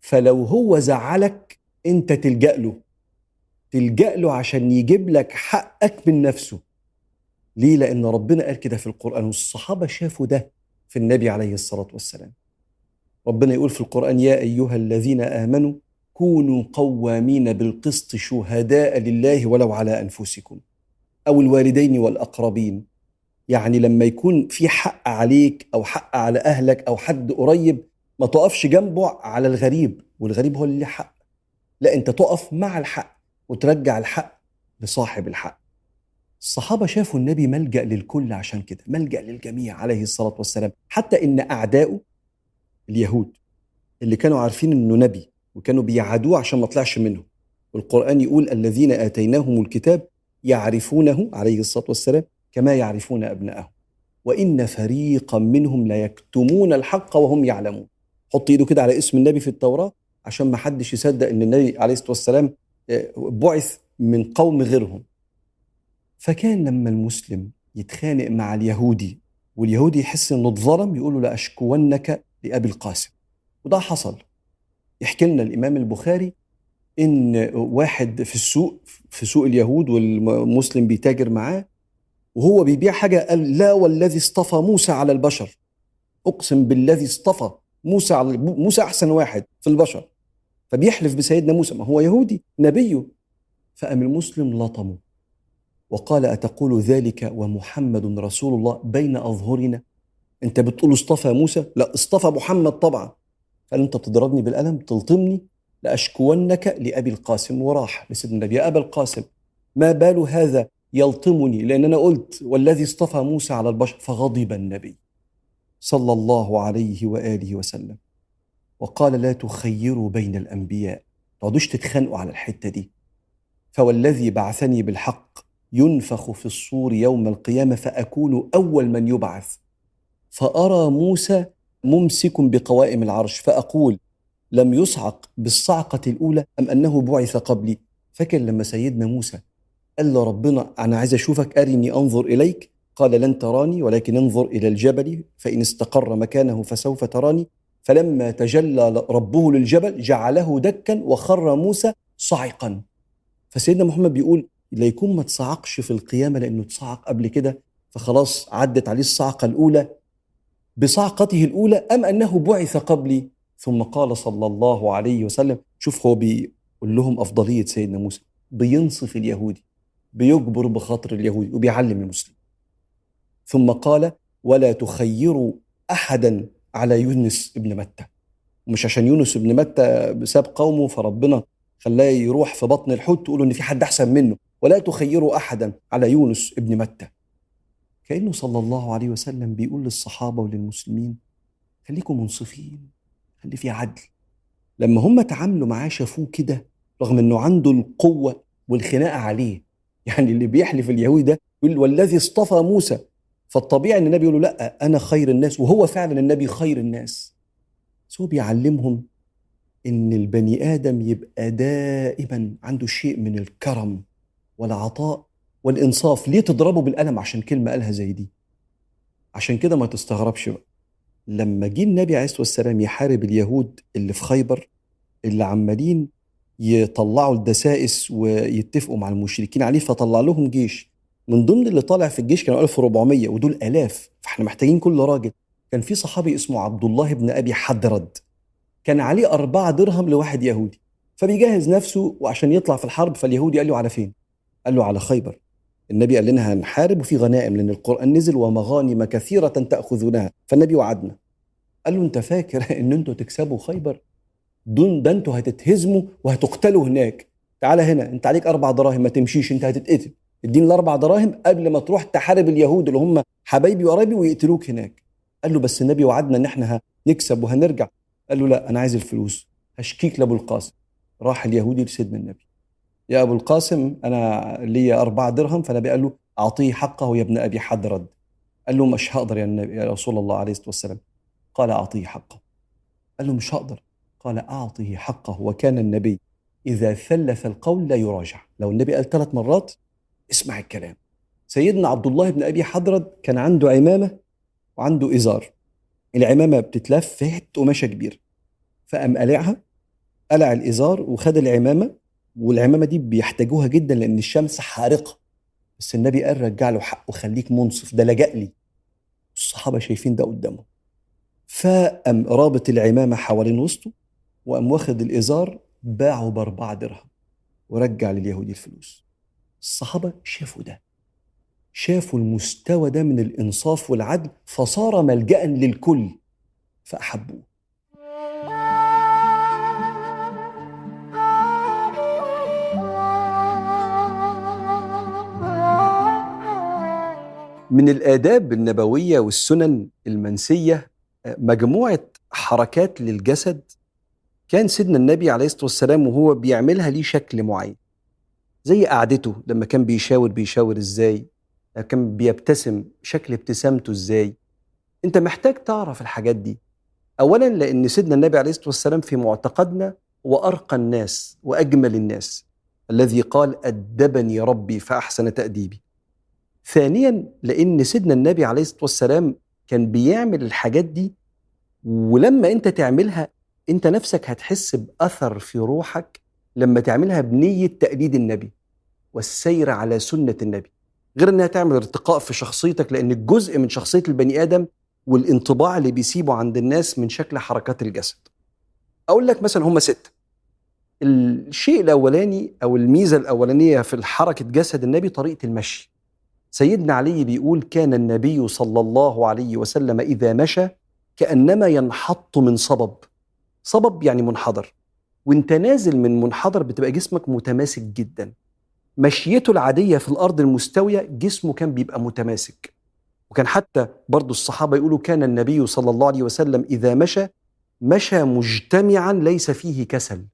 Speaker 1: فلو هو زعلك أنت تلجأ له. تلجأ له عشان يجيب لك حقك من نفسه. ليه؟ لأن ربنا قال كده في القرآن والصحابة شافوا ده في النبي عليه الصلاة والسلام. ربنا يقول في القرآن يا أيها الذين آمنوا كونوا قوامين بالقسط شهداء لله ولو على أنفسكم أو الوالدين والأقربين. يعني لما يكون في حق عليك أو حق على أهلك أو حد قريب ما تقفش جنبه على الغريب والغريب هو اللي حق. لا أنت تقف مع الحق وترجع الحق لصاحب الحق. الصحابة شافوا النبي ملجأ للكل عشان كده ملجأ للجميع عليه الصلاة والسلام. حتى إن أعداؤه اليهود اللي كانوا عارفين إنه نبي وكانوا بيعادوه عشان ما طلعش منهم. والقرآن يقول الذين آتيناهم الكتاب يعرفونه عليه الصلاة والسلام كما يعرفون ابنائهم وإن فريقا منهم ليكتمون الحق وهم يعلمون. حط إيده كده على اسم النبي في التوراة عشان ما حدش يصدق إن النبي عليه الصلاة والسلام بعث من قوم غيرهم. فكان لما المسلم يتخانق مع اليهودي واليهودي يحس إنه اتظلم يقول له لاشكونك لأبي القاسم. وده حصل. يحكي لنا الإمام البخاري إن واحد في السوق في سوق اليهود والمسلم بيتاجر معاه وهو بيبيع حاجة قال لا والذي اصطفى موسى على البشر. أقسم بالذي اصطفى موسى على موسى أحسن واحد في البشر. فبيحلف بسيدنا موسى ما هو يهودي نبيه. فقام المسلم لطمه. وقال أتقول ذلك ومحمد رسول الله بين أظهرنا؟ انت بتقول اصطفى موسى؟ لا اصطفى محمد طبعا. قال انت بتضربني بالقلم تلطمني لأشكونك لأبي القاسم وراح لسيدنا النبي. يا أبا القاسم ما بال هذا يلطمني؟ لأن أنا قلت والذي اصطفى موسى على البشر فغضب النبي صلى الله عليه وآله وسلم. وقال لا تخيروا بين الأنبياء. تقعدوش تتخانقوا على الحتة دي. فوالذي بعثني بالحق ينفخ في الصور يوم القيامة فأكون أول من يبعث. فأرى موسى ممسك بقوائم العرش فأقول لم يصعق بالصعقة الأولى أم أنه بعث قبلي؟ فاكر لما سيدنا موسى قال له ربنا أنا عايز أشوفك أرني أنظر إليك. قال لن تراني ولكن انظر إلى الجبل فإن استقر مكانه فسوف تراني. فلما تجلى ربه للجبل جعله دكا وخر موسى صعقا. فسيدنا محمد بيقول لا يكون ما تصعقش في القيامة لأنه تصعق قبل كده فخلاص عدت عليه الصعقة الأولى بصعقته الأولى أم أنه بعث قبلي؟ ثم قال صلى الله عليه وسلم شوف هو بيقول لهم أفضلية سيدنا موسى بينصف اليهودي بيجبر بخاطر اليهودي وبيعلم المسلم. ثم قال ولا تخيروا أحدا على يونس ابن متى. مش عشان يونس ابن متى ساب قومه فربنا خلاه يروح في بطن الحوت تقولوا إن في حد أحسن منه. ولا تخيروا أحدا على يونس ابن متى. كأنه صلى الله عليه وسلم بيقول للصحابة وللمسلمين خليكم منصفين خلي في عدل. لما هم تعاملوا معاه شافوه كده رغم إنه عنده القوة والخناقة عليه. يعني اللي بيحلف اليهودي ده يقول والذي اصطفى موسى. فالطبيعي إن النبي يقول له لا أنا خير الناس. وهو فعلا النبي خير الناس. بس هو بيعلمهم إن البني آدم يبقى دائما عنده شيء من الكرم والعطاء والإنصاف ليه تضربه بالقلم عشان كلمة قالها زي دي؟ عشان كده ما تستغربش بقى. لما جه النبي عليه الصلاة والسلام يحارب اليهود اللي في خيبر اللي عمالين يطلعوا الدسائس ويتفقوا مع المشركين عليه فطلع لهم جيش. من ضمن اللي طالع في الجيش كانوا 1400 ودول آلاف. فإحنا محتاجين كل راجل. كان في صحابي اسمه عبد الله بن أبي حدرد. كان عليه أربعة درهم لواحد يهودي. فبيجهز نفسه وعشان يطلع في الحرب فاليهودي قال له على فين؟ قال له على خيبر. النبي قال لنا هنحارب وفي غنائم لأن القرآن نزل ومغانم كثيرة تأخذونها. فالنبي وعدنا. قال له أنت فاكر إن أنتوا تكسبوا خيبر؟ دون ده أنتوا هتتهزموا وهتقتلوا هناك. تعالى هنا أنت عليك أربع دراهم ما تمشيش أنت هتتقتل. اديني الأربع دراهم قبل ما تروح تحارب اليهود اللي هم حبايبي وقرايبي ويقتلوك هناك. قال له بس النبي وعدنا إن إحنا هنكسب وهنرجع. قال له لا أنا عايز الفلوس. هشكيك لأبو القاسم. راح اليهودي لسيدنا النبي. يا أبو القاسم أنا لي أربعة درهم فالنبي قال له أعطيه حقه يا ابن أبي حدرد. قال له مش هقدر يا, النبي يا رسول الله عليه الصلاة والسلام. قال أعطيه حقه. قال له مش هقدر. قال اعطه حقه وكان النبي إذا ثلث القول لا يراجع. لو النبي قال ثلاث مرات اسمع الكلام. سيدنا عبد الله بن أبي حدرد كان عنده عمامة وعنده إزار. العمامة بتتلف في حتة قماشة كبيرة. فقام قلعها قلع الإزار وخد العمامة والعمامة دي بيحتاجوها جدا لأن الشمس حارقة. بس النبي قال رجع له حقه خليك منصف ده لجأ لي. الصحابة شايفين ده قدامهم. فقام رابط العمامة حوالين وسطه وقام واخد الإزار باعه بأربعة درهم ورجع لليهودي الفلوس. الصحابة شافوا ده. شافوا المستوى ده من الإنصاف والعدل فصار ملجا للكل فأحبوه. من الآداب النبوية والسنن المنسية مجموعة حركات للجسد كان سيدنا النبي عليه الصلاة والسلام وهو بيعملها ليه شكل معين. زي قعدته لما كان بيشاور بيشاور إزاي؟ كان بيبتسم شكل ابتسامته إزاي؟ أنت محتاج تعرف الحاجات دي. اولا لأن سيدنا النبي عليه الصلاة والسلام في معتقدنا هو أرقى الناس وأجمل الناس الذي قال أدبني ربي فأحسن تأديبي. ثانيا لأن سيدنا النبي عليه الصلاة والسلام كان بيعمل الحاجات دي ولما أنت تعملها أنت نفسك هتحس بأثر في روحك لما تعملها بنية تقليد النبي والسير على سنة النبي. غير إنها تعمل ارتقاء في شخصيتك لأن الجزء من شخصية البني آدم والانطباع اللي بيسيبه عند الناس من شكل حركات الجسد. أقول لك مثلا هم ستة الشيء الأولاني أو الميزة الأولانية في حركة جسد النبي طريقة المشي. سيدنا علي بيقول كان النبي صلى الله عليه وسلم إذا مشى كأنما ينحط من صبب. صبب يعني منحدر. وانت نازل من منحدر بتبقى جسمك متماسك جدا. مشيته العادية في الأرض المستوية جسمه كان بيبقى متماسك. وكان حتى برضو الصحابة يقولوا كان النبي صلى الله عليه وسلم إذا مشى مشى مجتمعا ليس فيه كسل.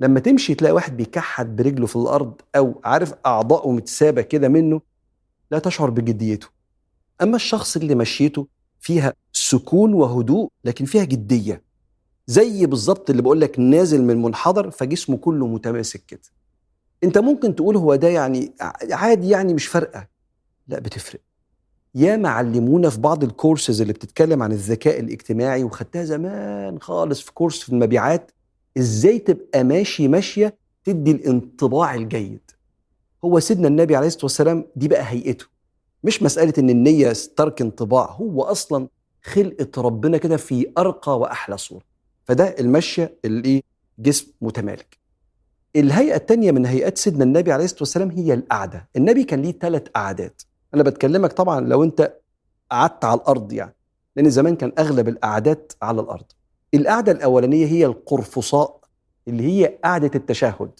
Speaker 1: لما تمشي تلاقي واحد بيكحت برجله في الأرض أو عارف اعضائه متسابة كده منه لا تشعر بجديته. أما الشخص اللي مشيته فيها سكون وهدوء لكن فيها جدية. زي بالظبط اللي بقول لك نازل من منحدر فجسمه كله متماسك كده. أنت ممكن تقول هو ده يعني عادي يعني مش فارقة. لا بتفرق. يا معلمونا في بعض الكورسز اللي بتتكلم عن الذكاء الاجتماعي وخدتها زمان خالص في كورس في المبيعات إزاي تبقى ماشي ماشية تدي الانطباع الجيد؟ هو سيدنا النبي عليه الصلاة والسلام دي بقى هيئته. مش مسألة إن النية ترك انطباع هو أصلا خلقة ربنا كده في أرقى وأحلى صورة. فده المشيه اللي؟ جسم متمالك. الهيئة الثانية من هيئات سيدنا النبي عليه الصلاة والسلام هي القعدة. النبي كان ليه ثلاث قعدات. أنا بتكلمك طبعا لو أنت قعدت على الأرض يعني لأن زمان كان أغلب القعدات على الأرض. القعدة الأولانية هي القرفصاء اللي هي قعدة التشهد.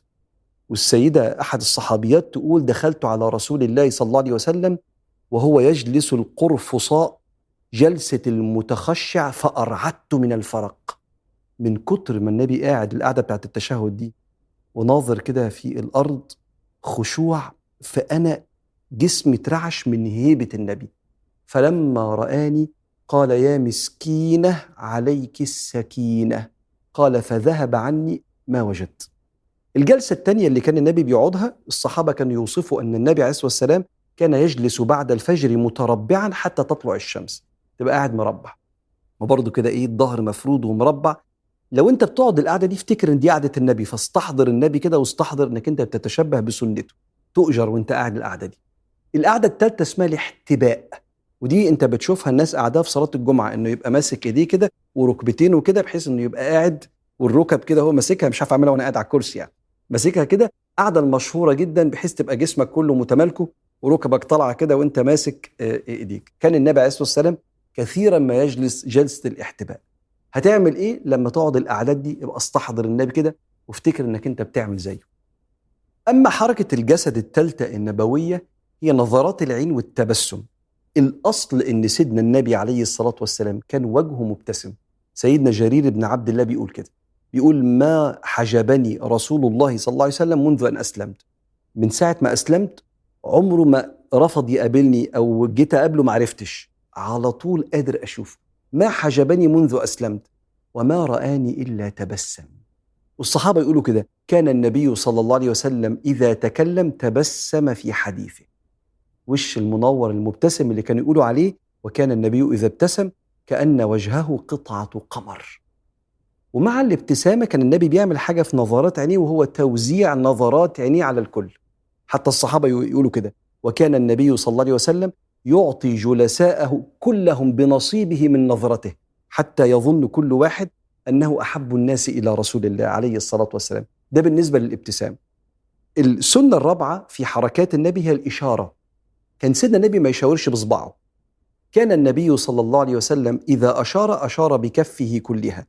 Speaker 1: والسيدة أحد الصحابيات تقول دخلت على رسول الله صلى الله عليه وسلم وهو يجلس القرفصاء جلسة المتخشع فأرعدت من الفرق. من كتر ما النبي قاعد القعدة بتاعت التشهد دي وناظر كده في الأرض خشوع فأنا جسمي اترعش من هيبة النبي. فلما رآني قال يا مسكينة عليك السكينة. قال فذهب عني ما وجدت. الجلسة الثانية اللي كان النبي بيقعدها الصحابة كانوا يوصفوا أن النبي عليه الصلاة والسلام كان يجلس بعد الفجر متربعا حتى تطلع الشمس تبقى قاعد مربع. وبرضه كده إيه الظهر مفرود ومربع. لو أنت بتقعد القعدة دي افتكر إن دي قعدة النبي فاستحضر النبي كده واستحضر إنك أنت بتتشبه بسنته تؤجر وأنت قاعد القعدة دي. القعدة الثالثه اسمها الاحتباء ودي أنت بتشوفها الناس قاعدها في صلاة الجمعة إنه يبقى ماسك إيديه كده وركبتينه كده بحيث إنه يبقى قاعد والركب كده هو ماسكها مش عارف أعملها وأنا قاعد على الكرسي يعني. ماسكها كده قاعدة المشهورة جدا بحيث تبقى جسمك كله متمالكه وركبك طالعة كده وأنت ماسك آه، إيديك. كان النبي عليه الصلاة والسلام كثيرا ما يجلس جلسة الاحتباء. هتعمل إيه لما تقعد الأعداد دي؟ يبقى استحضر النبي كده وافتكر إنك أنت بتعمل زيه. أما حركة الجسد الثالثة النبوية هي نظرات العين والتبسم. الأصل إن سيدنا النبي عليه الصلاة والسلام كان وجهه مبتسم. سيدنا جرير بن عبد الله بيقول كده. بيقول ما حجبني رسول الله صلى الله عليه وسلم منذ أن أسلمت. من ساعة ما أسلمت عمره ما رفض يقابلني أو جيت أقابله ما عرفتش. على طول قادر أشوفه. ما حجبني منذ أسلمت وما رآني إلا تبسم. والصحابة يقولوا كده. كان النبي صلى الله عليه وسلم إذا تكلم تبسم في حديثه. وش المنور المبتسم اللي كانوا يقولوا عليه؟ وكان النبي إذا ابتسم كأن وجهه قطعة قمر. ومع الابتسامة كان النبي بيعمل حاجة في نظرات عينيه وهو توزيع نظرات عينيه على الكل. حتى الصحابة يقولوا كده. وكان النبي صلى الله عليه وسلم يعطي جلساءه كلهم بنصيبه من نظرته حتى يظن كل واحد أنه أحب الناس إلى رسول الله عليه الصلاة والسلام. ده بالنسبة للابتسام. السنة الرابعة في حركات النبي هي الإشارة. كان سيدنا النبي ما يشاورش بصبعه كان النبي صلى الله عليه وسلم إذا أشار أشار بكفه كلها.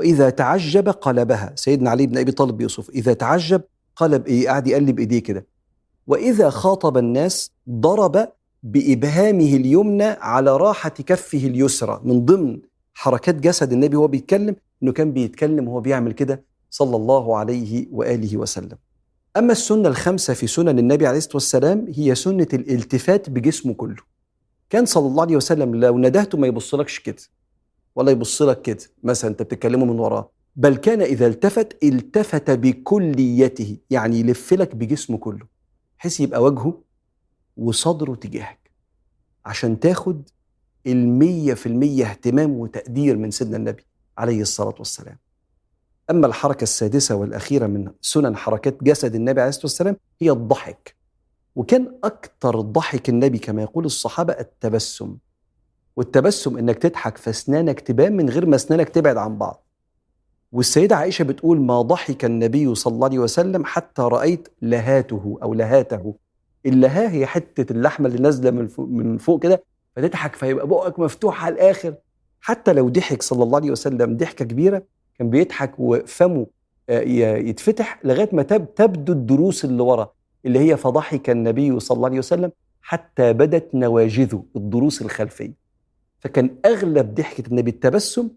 Speaker 1: وإذا تعجب قلبها. سيدنا علي بن أبي طالب بيوصف إذا تعجب قلب إيه قاعد يقلب إيديه كده. وإذا خاطب الناس ضرب بإبهامه اليمنى على راحة كفه اليسرى. من ضمن حركات جسد النبي وهو بيتكلم إنه كان بيتكلم وهو بيعمل كده صلى الله عليه وآله وسلم. أما السنة الخامسة في سنن النبي عليه الصلاة والسلام هي سنة الالتفات بجسمه كله. كان صلى الله عليه وسلم لو ندهته ما يبصلكش كده ولا يبص لك كده مثلا أنت بتتكلمه من وراه. بل كان إذا التفت التفت بكليته يعني يلف لك بجسمه كله بحيث يبقى وجهه وصدره تجاهك عشان تاخد المية في المية اهتمام وتقدير من سيدنا النبي عليه الصلاة والسلام. أما الحركة السادسة والأخيرة من سنن حركات جسد النبي عليه الصلاة والسلام هي الضحك. وكان أكثر ضحك النبي كما يقول الصحابة التبسم. والتبسم إنك تضحك فاسنانك تبان من غير ما اسنانك تبعد عن بعض. والسيدة عائشة بتقول ما ضحك النبي صلى الله عليه وسلم حتى رأيت لهاته أو لهاته. اللها هي حتة اللحمة اللي نازلة من فوق, من فوق كده فتضحك فيبقى بقك مفتوح على الآخر. حتى لو ضحك صلى الله عليه وسلم ضحكة كبيرة كان بيضحك وفمه آه، يتفتح لغاية ما تب تبدو الدروس اللي ورا اللي هي فضحك النبي صلى الله عليه وسلم حتى بدت نواجذه الضروس الخلفية. فكان أغلب ضحكة النبي التبسم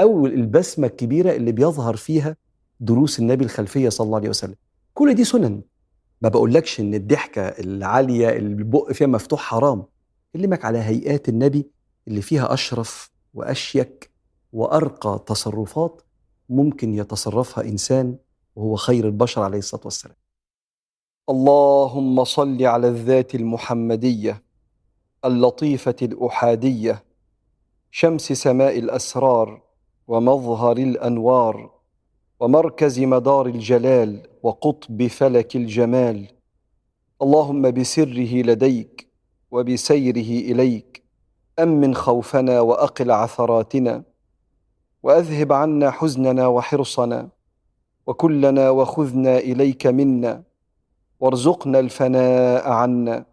Speaker 1: أو البسمة الكبيرة اللي بيظهر فيها دروس النبي الخلفية صلى الله عليه وسلم. كل دي سنن. ما بقولكش إن الضحكة العالية اللي البق فيها مفتوح حرام. أكلمك على هيئات النبي اللي فيها أشرف وأشيك وأرقى تصرفات ممكن يتصرفها إنسان وهو خير البشر عليه الصلاة والسلام. اللهم صل على الذات المحمدية اللطيفة الأحادية شمس سماء الأسرار ومظهر الأنوار ومركز مدار الجلال وقطب فلك الجمال. اللهم بسره لديك وبسيره إليك. أمن خوفنا وأقل عثراتنا. وأذهب عنا حزننا وحرصنا. وكلنا وخذنا إليك منا. وارزقنا الفناء عنا.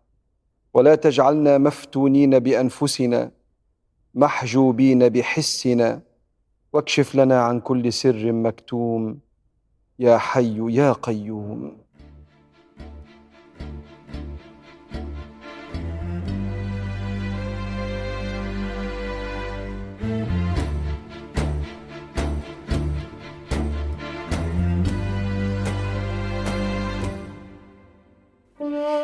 Speaker 1: ولا تجعلنا مفتونين بأنفسنا. محجوبين بحسنا واكشف لنا عن كل سر مكتوم يا حي يا قيوم Yeah.